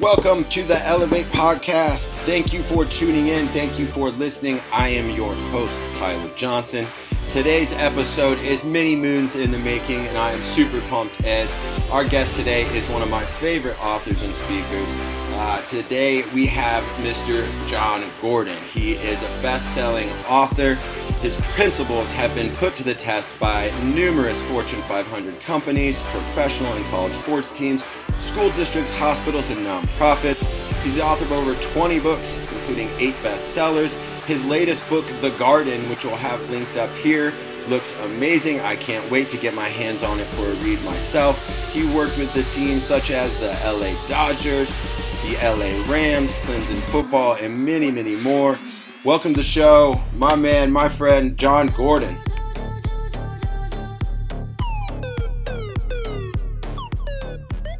Welcome to the Elevate Podcast. Thank you for tuning in. Thank you for listening. I am your host, Tyler Johnson. Today's episode is many moons in the making, and I am super pumped as our guest today is one of my favorite authors and speakers. Uh, today we have Mr. Jon Gordon. He is a best selling author. His principles have been put to the test by numerous Fortune 500 companies, professional and college sports teams, school districts, hospitals, and nonprofits. He's the author of over 20 books, including eight bestsellers. His latest book, The Garden, which we'll have linked up here, looks amazing. I can't wait to get my hands on it for a read myself. He worked with the teams such as the LA Dodgers, the LA Rams, Clemson football, and many, many more. Welcome to the show, my man, my friend, Jon Gordon.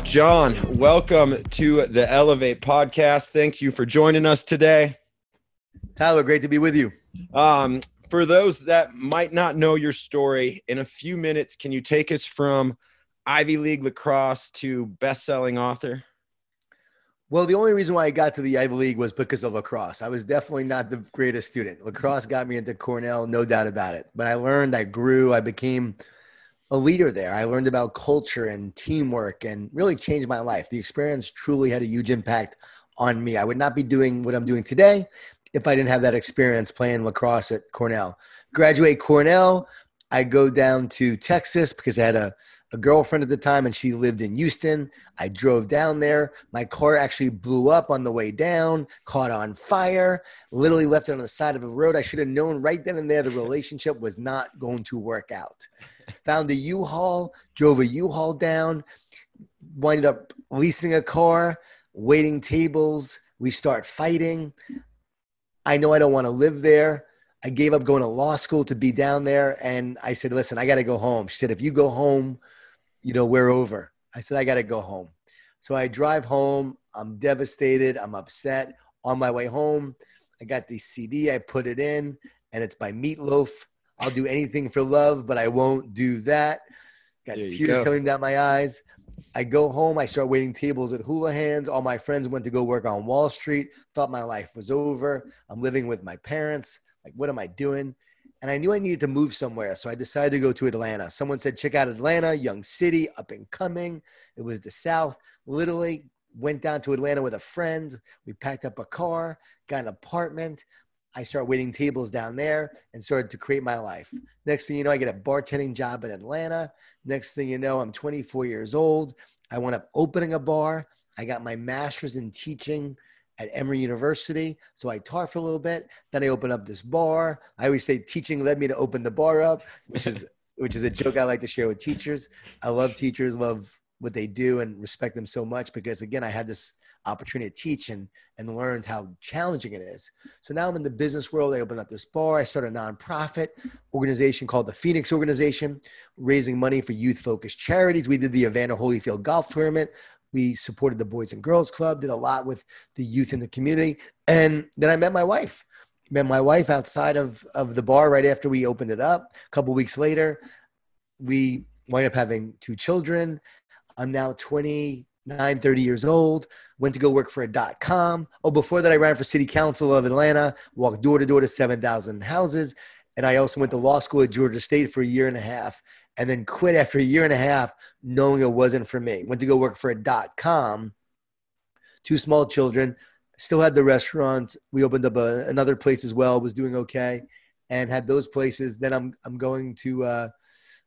Jon, welcome to the Elevate podcast. Thank you for joining us today. Tyler, great to be with you. Um, for those that might not know your story, in a few minutes, can you take us from Ivy League lacrosse to best-selling author? Well, the only reason why I got to the Ivy League was because of lacrosse. I was definitely not the greatest student. Lacrosse got me into Cornell, no doubt about it. But I learned, I grew, I became – a leader there. I learned about culture and teamwork and really changed my life. The experience truly had a huge impact on me. I would not be doing what I'm doing today if I didn't have that experience playing lacrosse at Cornell. Graduate Cornell, I go down to Texas because I had a, a girlfriend at the time and she lived in Houston. I drove down there. My car actually blew up on the way down, caught on fire, literally left it on the side of the road. I should have known right then and there the relationship was not going to work out found a U-Haul, drove a U-Haul down, winded up leasing a car, waiting tables. We start fighting. I know I don't want to live there. I gave up going to law school to be down there. And I said, listen, I got to go home. She said, if you go home, you know, we're over. I said, I got to go home. So I drive home. I'm devastated. I'm upset. On my way home, I got the CD. I put it in, and it's by Meatloaf. I'll do anything for love, but I won't do that. Got tears go. coming down my eyes. I go home. I start waiting tables at Houlihan's. All my friends went to go work on Wall Street. Thought my life was over. I'm living with my parents. Like, what am I doing? And I knew I needed to move somewhere. So I decided to go to Atlanta. Someone said, check out Atlanta, young city, up and coming. It was the South. Literally went down to Atlanta with a friend. We packed up a car, got an apartment. I start waiting tables down there and started to create my life. Next thing you know, I get a bartending job in Atlanta. Next thing you know, I'm 24 years old. I went up opening a bar. I got my master's in teaching at Emory University. So I taught for a little bit. Then I opened up this bar. I always say teaching led me to open the bar up, which is which is a joke I like to share with teachers. I love teachers, love what they do and respect them so much because again, I had this opportunity to teach and, and learned how challenging it is. So now I'm in the business world. I opened up this bar. I started a nonprofit organization called the Phoenix Organization, raising money for youth focused charities. We did the Evander Holyfield Golf Tournament. We supported the Boys and Girls Club, did a lot with the youth in the community. And then I met my wife. Met my wife outside of, of the bar right after we opened it up. A couple weeks later, we wind up having two children. I'm now 20, nine, 30 years old, went to go work for a dot com. Oh, before that, I ran for city council of Atlanta, walked door to door to 7,000 houses. And I also went to law school at Georgia State for a year and a half and then quit after a year and a half, knowing it wasn't for me. Went to go work for a dot com, two small children, still had the restaurant. We opened up a, another place as well, was doing okay, and had those places. Then I'm, I'm going to uh,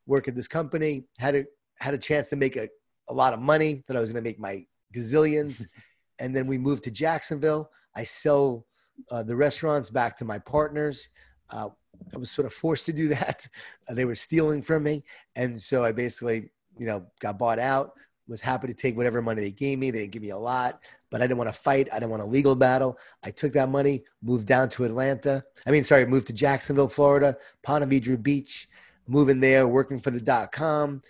work at this company, had a, had a chance to make a a lot of money that I was going to make my gazillions. and then we moved to Jacksonville. I sell uh, the restaurants back to my partners. Uh, I was sort of forced to do that. Uh, they were stealing from me. And so I basically, you know, got bought out, was happy to take whatever money they gave me. They didn't give me a lot, but I didn't want to fight. I didn't want a legal battle. I took that money, moved down to Atlanta. I mean, sorry, moved to Jacksonville, Florida, Ponte Vedra Beach, moving there, working for the dot com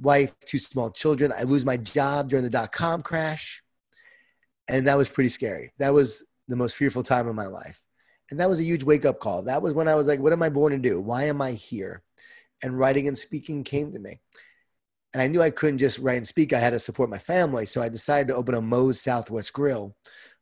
wife, two small children. I lose my job during the dot com crash. And that was pretty scary. That was the most fearful time of my life. And that was a huge wake up call. That was when I was like, what am I born to do? Why am I here? And writing and speaking came to me. And I knew I couldn't just write and speak. I had to support my family. So I decided to open a Moe's Southwest Grill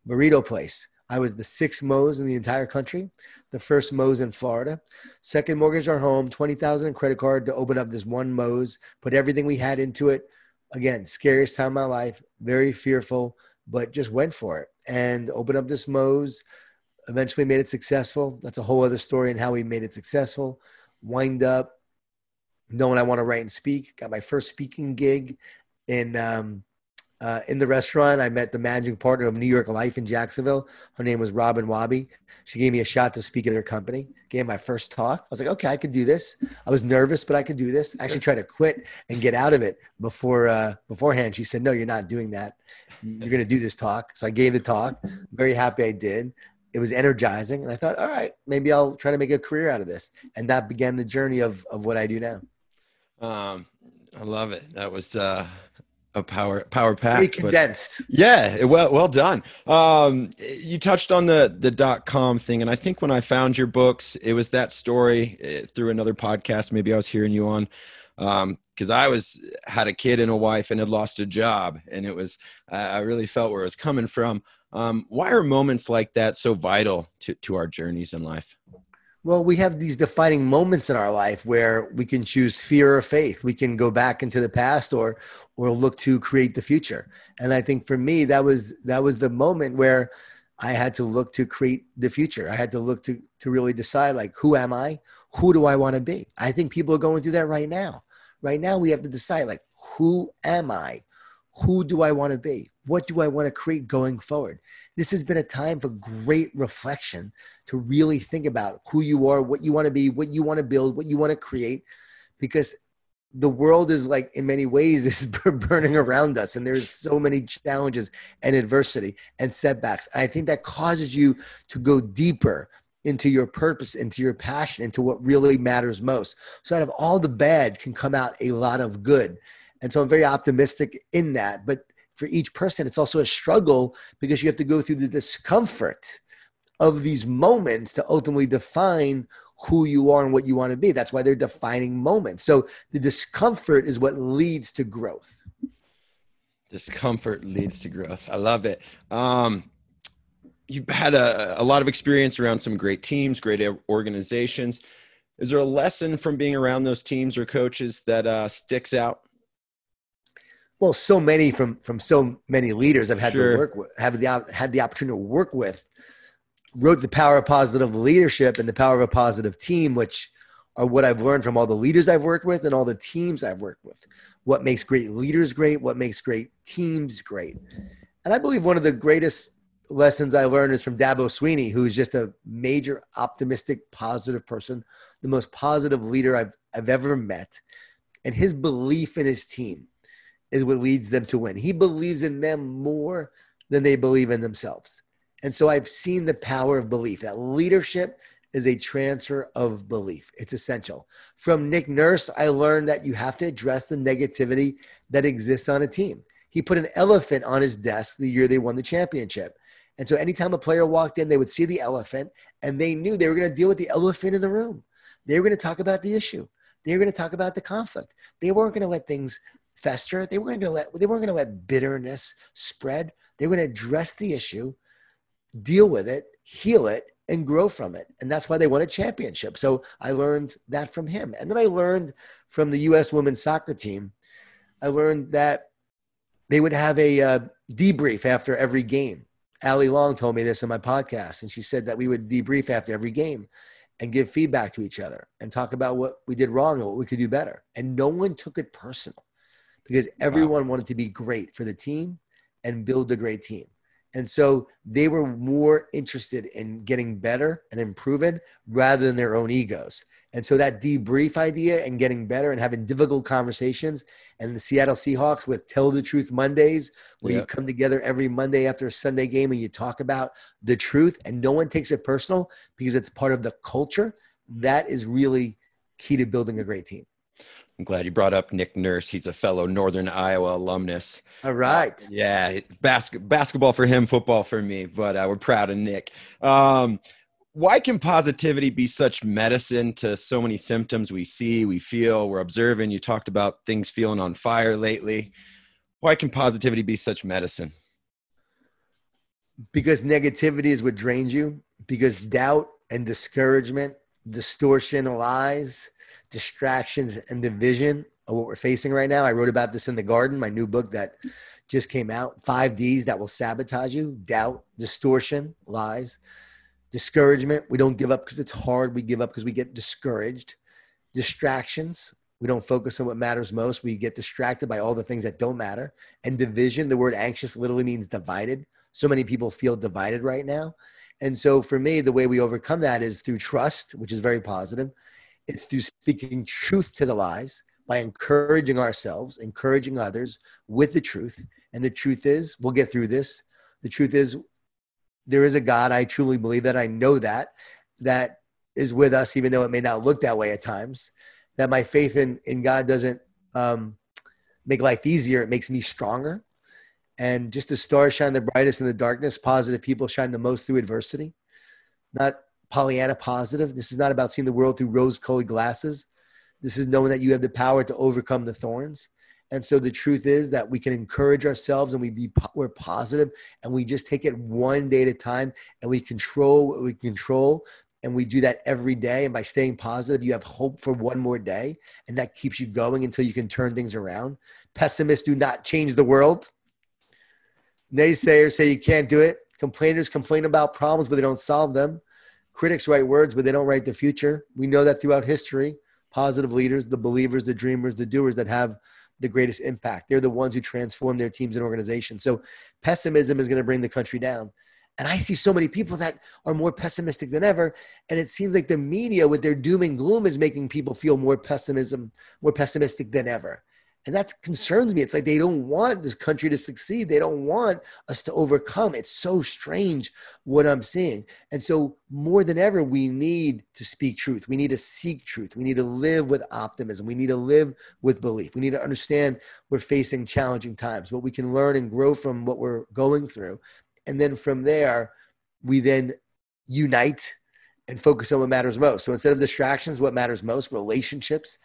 burrito place. I was the sixth Moe's in the entire country, the first Moe's in Florida. Second, mortgage our home, 20000 in credit card to open up this one Moe's, put everything we had into it. Again, scariest time of my life, very fearful, but just went for it and opened up this Moe's. Eventually made it successful. That's a whole other story and how we made it successful. Wind up knowing I want to write and speak. Got my first speaking gig in um, uh, in the restaurant. I met the managing partner of New York Life in Jacksonville. Her name was Robin Wabi. She gave me a shot to speak at her company. Gave my first talk. I was like, okay, I could do this. I was nervous, but I could do this. I actually tried to quit and get out of it before uh, beforehand. She said, no, you're not doing that. You're going to do this talk. So I gave the talk. very happy I did. It was energizing, and I thought, all right, maybe I'll try to make a career out of this. And that began the journey of of what I do now. Um, I love it. That was uh, a power power pack. Very condensed. yeah, well well done. Um, you touched on the the dot com thing, and I think when I found your books, it was that story uh, through another podcast. Maybe I was hearing you on because um, I was had a kid and a wife and had lost a job, and it was I really felt where it was coming from. Um, why are moments like that so vital to to our journeys in life? Well, we have these defining moments in our life where we can choose fear or faith. We can go back into the past or or look to create the future. And I think for me that was that was the moment where I had to look to create the future. I had to look to to really decide like who am I? Who do I want to be? I think people are going through that right now. Right now we have to decide like who am I? Who do I want to be? What do I want to create going forward? This has been a time for great reflection to really think about who you are, what you want to be, what you want to build, what you want to create, because the world is like in many ways is burning around us and there's so many challenges and adversity and setbacks and i think that causes you to go deeper into your purpose into your passion into what really matters most so out of all the bad can come out a lot of good and so I'm very optimistic in that. But for each person, it's also a struggle because you have to go through the discomfort of these moments to ultimately define who you are and what you want to be. That's why they're defining moments. So the discomfort is what leads to growth. Discomfort leads to growth. I love it. Um, you've had a, a lot of experience around some great teams, great organizations. Is there a lesson from being around those teams or coaches that uh, sticks out? Well, so many from from so many leaders I've had sure. to work with, have the had the opportunity to work with, wrote the power of positive leadership and the power of a positive team, which are what I've learned from all the leaders I've worked with and all the teams I've worked with. What makes great leaders great? What makes great teams great? And I believe one of the greatest lessons I learned is from Dabo Swinney, who's just a major optimistic, positive person, the most positive leader I've I've ever met, and his belief in his team is what leads them to win. He believes in them more than they believe in themselves. And so I've seen the power of belief. That leadership is a transfer of belief. It's essential. From Nick Nurse, I learned that you have to address the negativity that exists on a team. He put an elephant on his desk the year they won the championship. And so anytime a player walked in, they would see the elephant and they knew they were going to deal with the elephant in the room. They were going to talk about the issue. They were going to talk about the conflict. They weren't going to let things fester. They weren't going to let they weren't going to let bitterness spread. They were going to address the issue, deal with it, heal it, and grow from it. And that's why they won a championship. So I learned that from him. And then I learned from the U.S. women's soccer team. I learned that they would have a uh, debrief after every game. Allie Long told me this in my podcast, and she said that we would debrief after every game and give feedback to each other and talk about what we did wrong and what we could do better. And no one took it personal because everyone wow. wanted to be great for the team and build a great team. And so they were more interested in getting better and improving rather than their own egos. And so that debrief idea and getting better and having difficult conversations and the Seattle Seahawks with Tell the Truth Mondays, where yep. you come together every Monday after a Sunday game and you talk about the truth and no one takes it personal because it's part of the culture. That is really key to building a great team. I'm glad you brought up Nick Nurse. He's a fellow Northern Iowa alumnus. All right. Uh, yeah, bas- basketball for him, football for me, but uh, we're proud of Nick. Um, why can positivity be such medicine to so many symptoms we see, we feel, we're observing? You talked about things feeling on fire lately. Why can positivity be such medicine? Because negativity is what drains you, because doubt and discouragement, distortion, lies, distractions, and division are what we're facing right now. I wrote about this in The Garden, my new book that just came out. Five D's that will sabotage you doubt, distortion, lies discouragement. We don't give up because it's hard. We give up because we get discouraged. Distractions. We don't focus on what matters most. We get distracted by all the things that don't matter. And division the word anxious literally means divided. So many people feel divided right now. And so for me the way we overcome that is through trust which is very positive it's through speaking truth to the lies by encouraging ourselves encouraging others with the truth and the truth is we'll get through this the truth is there is a God. I truly believe that. I know that that is with us, even though it may not look that way at times. That my faith in in God doesn't um, make life easier; it makes me stronger. And just as stars shine the brightest in the darkness, positive people shine the most through adversity. Not Pollyanna positive. This is not about seeing the world through rose-colored glasses. This is knowing that you have the power to overcome the thorns. And so the truth is that we can encourage ourselves and we be we're positive and we just take it one day at a time and we control what we control and we do that every day and by staying positive you have hope for one more day and that keeps you going until you can turn things around pessimists do not change the world naysayers say you can't do it complainers complain about problems but they don't solve them critics write words but they don't write the future we know that throughout history positive leaders the believers the dreamers the doers that have the greatest impact. They're the ones who transform their teams and organizations. So pessimism is going to bring the country down. And I see so many people that are more pessimistic than ever. And it seems like the media with their doom and gloom is making people feel more pessimism, more pessimistic than ever. And that concerns me. It's like they don't want this country to succeed. They don't want us to overcome. It's so strange what I'm seeing. And so, more than ever, we need to speak truth. We need to seek truth. We need to live with optimism. We need to live with belief. We need to understand we're facing challenging times, but we can learn and grow from what we're going through. And then from there, we then unite and focus on what matters most. So instead of distractions, what matters most, relationships,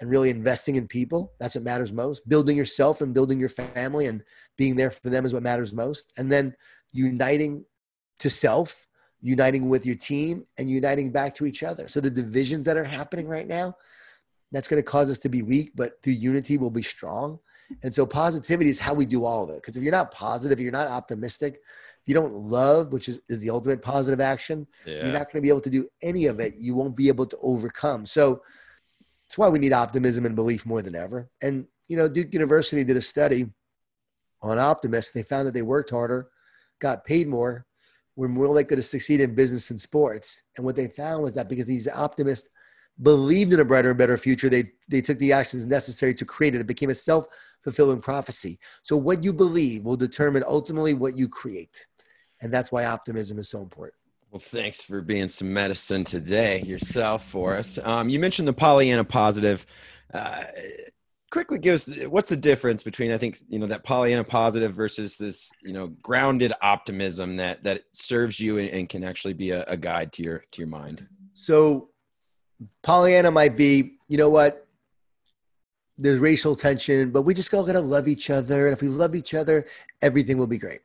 and really investing in people. That's what matters most. Building yourself and building your family and being there for them is what matters most. And then uniting to self, uniting with your team, and uniting back to each other. So the divisions that are happening right now, that's going to cause us to be weak, but through unity, we'll be strong. And so positivity is how we do all of it. Because if you're not positive, you're not optimistic, if you don't love, which is, is the ultimate positive action, yeah. you're not going to be able to do any of it. You won't be able to overcome. So that's why we need optimism and belief more than ever. And, you know, Duke University did a study on optimists. They found that they worked harder, got paid more, were more likely to succeed in business and sports. And what they found was that because these optimists believed in a brighter and better future, they, they took the actions necessary to create it. It became a self fulfilling prophecy. So, what you believe will determine ultimately what you create. And that's why optimism is so important. Well, thanks for being some medicine today yourself for us. Um, you mentioned the Pollyanna positive. Uh, quickly give us what's the difference between I think you know that Pollyanna positive versus this you know grounded optimism that that serves you and, and can actually be a, a guide to your to your mind. So Pollyanna might be you know what there's racial tension, but we just all gotta love each other. And if we love each other, everything will be great.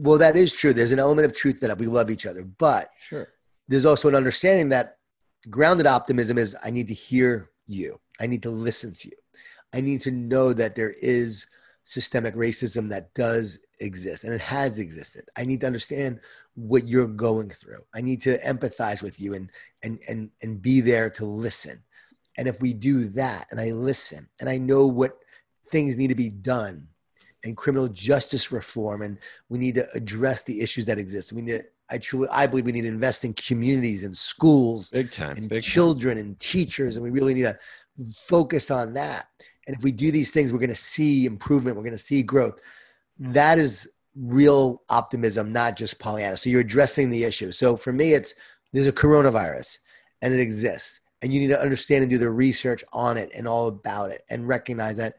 Well, that is true. There's an element of truth that we love each other, but sure. there's also an understanding that grounded optimism is I need to hear you. I need to listen to you. I need to know that there is systemic racism that does exist and it has existed. I need to understand what you're going through. I need to empathize with you and and and and be there to listen. And if we do that and I listen and I know what things need to be done and criminal justice reform, and we need to address the issues that exist. We need to, I truly, I believe we need to invest in communities and schools, big time, and big children time. and teachers, and we really need to focus on that. And if we do these things, we're going to see improvement. We're going to see growth. That is real optimism, not just Pollyanna. So you're addressing the issue. So for me, it's there's a coronavirus and it exists. And you need to understand and do the research on it and all about it and recognize that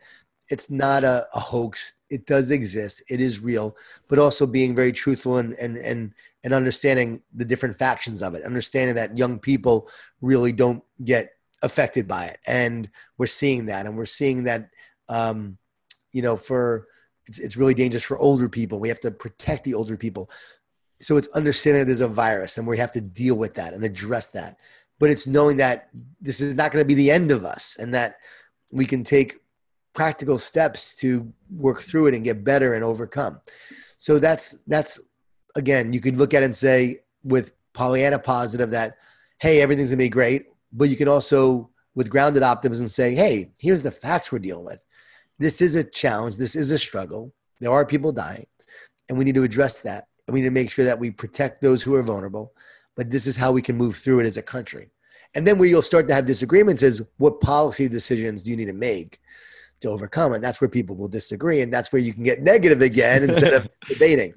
it's not a, a hoax it does exist. It is real, but also being very truthful and and and and understanding the different factions of it. Understanding that young people really don't get affected by it, and we're seeing that, and we're seeing that, um, you know, for it's, it's really dangerous for older people. We have to protect the older people. So it's understanding that there's a virus, and we have to deal with that and address that. But it's knowing that this is not going to be the end of us, and that we can take practical steps to work through it and get better and overcome. So that's that's again, you could look at it and say with Pollyanna positive that hey, everything's gonna be great, but you can also with grounded optimism say, hey, here's the facts we're dealing with. This is a challenge. This is a struggle. There are people dying, and we need to address that. And we need to make sure that we protect those who are vulnerable. But this is how we can move through it as a country. And then where you'll start to have disagreements is what policy decisions do you need to make to overcome And That's where people will disagree. And that's where you can get negative again instead of debating.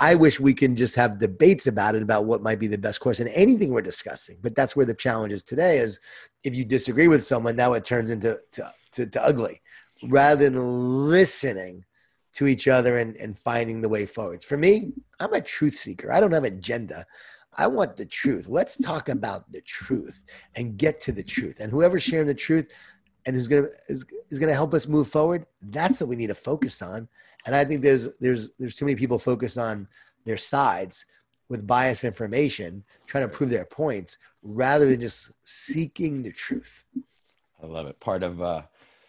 I wish we can just have debates about it, about what might be the best course in anything we're discussing. But that's where the challenge is today is if you disagree with someone, now it turns into to, to, to ugly rather than listening to each other and, and finding the way forward. For me, I'm a truth seeker. I don't have agenda. I want the truth. Let's talk about the truth and get to the truth. And whoever's sharing the truth and who's gonna is, gonna help us move forward, that's what we need to focus on. And I think there's there's there's too many people focus on their sides with biased information, trying to prove their points rather than just seeking the truth. I love it. Part of uh,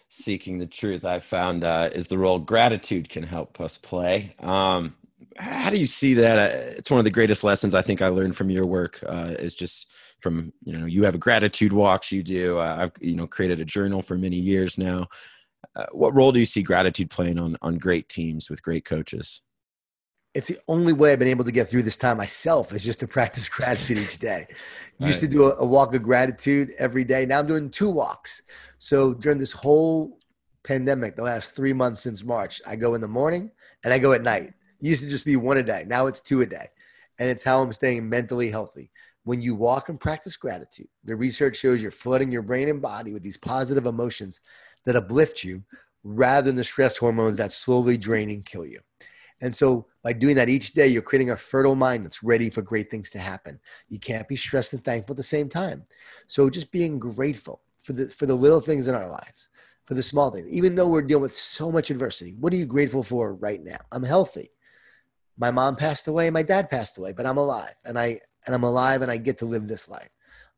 seeking the truth I found uh, is the role gratitude can help us play. Um, how do you see that? Uh, it's one of the greatest lessons I think I learned from your work. Uh, is just from you know you have a gratitude walks you do. Uh, I've you know created a journal for many years now. Uh, what role do you see gratitude playing on on great teams with great coaches? It's the only way I've been able to get through this time myself is just to practice gratitude each day. right. Used to do a, a walk of gratitude every day. Now I'm doing two walks. So during this whole pandemic, the last three months since March, I go in the morning and I go at night used to just be one a day. Now it's two a day. And it's how I'm staying mentally healthy. When you walk and practice gratitude, the research shows you're flooding your brain and body with these positive emotions that uplift you rather than the stress hormones that slowly drain and kill you. And so by doing that each day, you're creating a fertile mind that's ready for great things to happen. You can't be stressed and thankful at the same time. So just being grateful for the for the little things in our lives, for the small things. Even though we're dealing with so much adversity, what are you grateful for right now? I'm healthy my mom passed away, my dad passed away, but I'm alive and I and I'm alive and I get to live this life.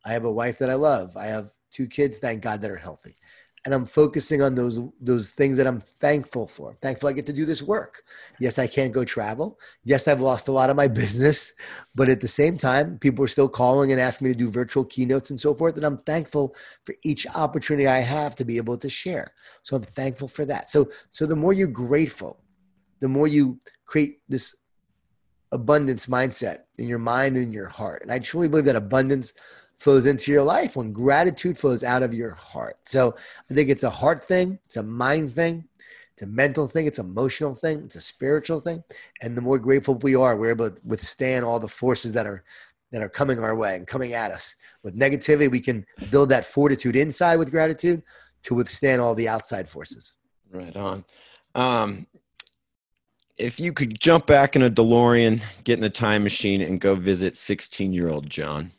I have a wife that I love. I have two kids, thank God, that are healthy. And I'm focusing on those those things that I'm thankful for. thankful I get to do this work. Yes, I can't go travel. Yes, I've lost a lot of my business, but at the same time, people are still calling and asking me to do virtual keynotes and so forth. And I'm thankful for each opportunity I have to be able to share. So I'm thankful for that. So so the more you're grateful, the more you create this abundance mindset in your mind and your heart. And I truly believe that abundance flows into your life when gratitude flows out of your heart. So I think it's a heart thing, it's a mind thing, it's a mental thing, it's emotional thing, it's a spiritual thing. And the more grateful we are, we're able to withstand all the forces that are that are coming our way and coming at us. With negativity, we can build that fortitude inside with gratitude to withstand all the outside forces. Right on. Um, if you could jump back in a DeLorean, get in a time machine, and go visit 16 year old Jon,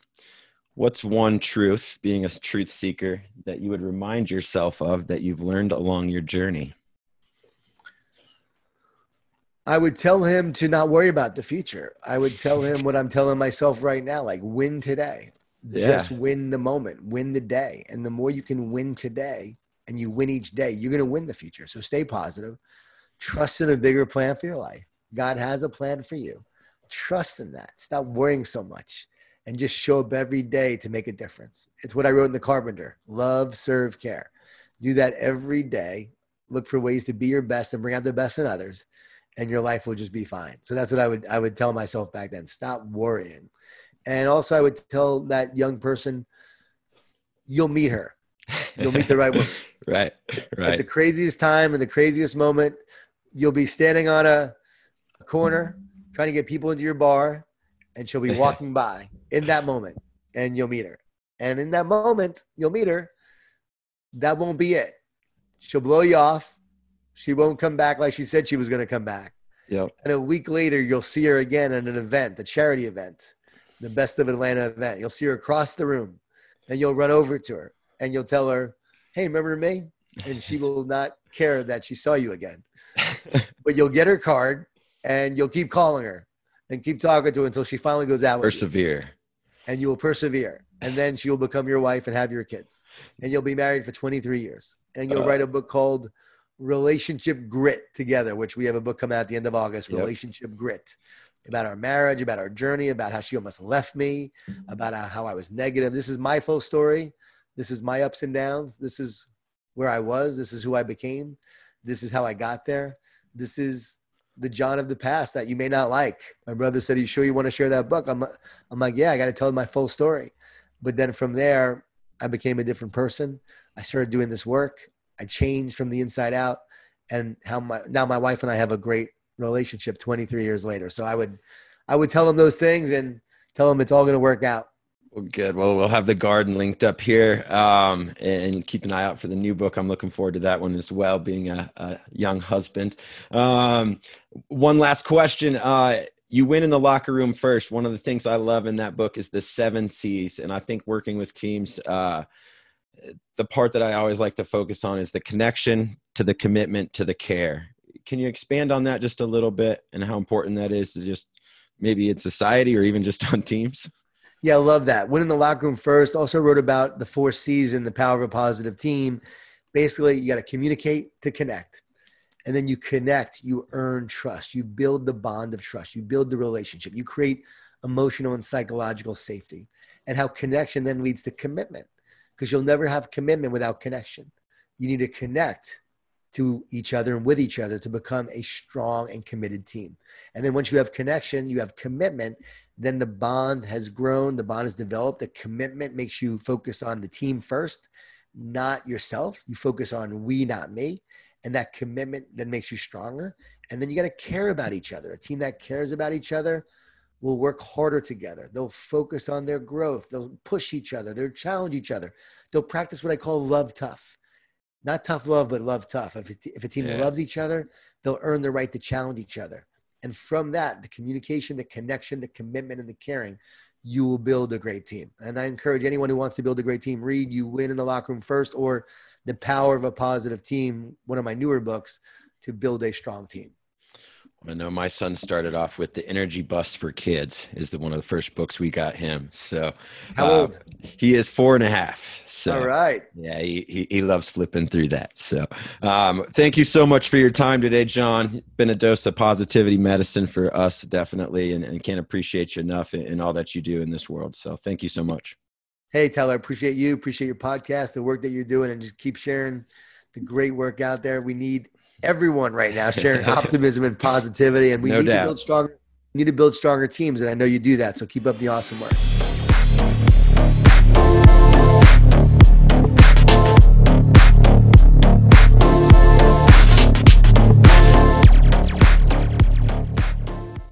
what's one truth, being a truth seeker, that you would remind yourself of that you've learned along your journey? I would tell him to not worry about the future. I would tell him what I'm telling myself right now like, win today. Yeah. Just win the moment, win the day. And the more you can win today and you win each day, you're going to win the future. So stay positive Trust in a bigger plan for your life. God has a plan for you. Trust in that. Stop worrying so much and just show up every day to make a difference. It's what I wrote in The Carpenter love, serve, care. Do that every day. Look for ways to be your best and bring out the best in others, and your life will just be fine. So that's what I would I would tell myself back then. Stop worrying. And also I would tell that young person, you'll meet her. You'll meet the right woman. right. Right. At the craziest time and the craziest moment, you'll be standing on a, a corner trying to get people into your bar, and she'll be walking by in that moment, and you'll meet her. And in that moment, you'll meet her. That won't be it. She'll blow you off, She won't come back like she said she was going to come back. Yep. And a week later, you'll see her again at an event, a charity event, the Best of Atlanta event. You'll see her across the room and you'll run over to her and you'll tell her, Hey, remember me? And she will not care that she saw you again. but you'll get her card and you'll keep calling her and keep talking to her until she finally goes out with Persevere. you. And you will persevere. And then she will become your wife and have your kids. And you'll be married for 23 years. And you'll Uh, write a book called Relationship Grit together, which we have a book coming out at the end of August, Yep. Relationship Grit. About our marriage, about our journey, about how she almost left me, about how I was negative. This is my full story. This is my ups and downs. This is where I was. This is who I became. This is how I got there. This is the Jon of the past that you may not like. My brother said, "Are you sure you want to share that book?" I'm, I'm like, "Yeah, I got to tell my full story." But then from there, I became a different person. I started doing this work. I changed from the inside out, and how my now my wife and I have a great relationship 23 years later. So I would, I would tell them those things and tell them it's all going to work out. Well, good. Well, we'll have the garden linked up here, um, and keep an eye out for the new book. I'm looking forward to that one as well. Being a, a young husband. Um, one last question. Uh, you win in the locker room first. One of the things I love in that book is the seven C's, and I think working with teams, uh, the part that I always like to focus on is the connection to the commitment to the care. Can you expand on that just a little bit and how important that is to just maybe in society or even just on teams? Yeah, I love that. Win in the locker room first. Also wrote about the four C's and the power of a positive team. Basically, you got to communicate to connect. And then you connect, you earn trust. You build the bond of trust. You build the relationship. You create emotional and psychological safety. And how connection then leads to commitment because you'll never have commitment without connection. You need to connect to each other and with each other to become a strong and committed team. And then once you have connection, you have commitment, then the bond has grown, the bond has developed, the commitment makes you focus on the team first, not yourself. You focus on we, not me. And that commitment then makes you stronger. And then you got to care about each other. A team that cares about each other will work harder together. They'll focus on their growth. They'll push each other. They'll challenge each other. They'll practice what I call love tough. Not tough love, but love tough. If, if a team Yeah. loves each other, they'll earn the right to challenge each other. And from that, the communication, the connection, the commitment, and the caring, you will build a great team. And I encourage anyone who wants to build a great team, read You Win in the Locker Room First or The Power of a Positive Team, one of my newer books, to build a strong team. I know my son started off with the Energy Bus for Kids is the one of the first books we got him. So How uh, old? He is four and a half. So All right. yeah, he, he, he loves flipping through that. So um, thank you so much for your time today, Jon. Been a dose of positivity medicine for us, definitely, and, and can't appreciate you enough in, in all that you do in this world. So thank you so much. Hey, Tyler, appreciate you. Appreciate your podcast, the work that you're doing, and just keep sharing the great work out there. We need everyone right now sharing optimism and positivity, and we No need doubt. to build stronger. Need to build stronger teams, and I know you do that. So keep up the awesome work.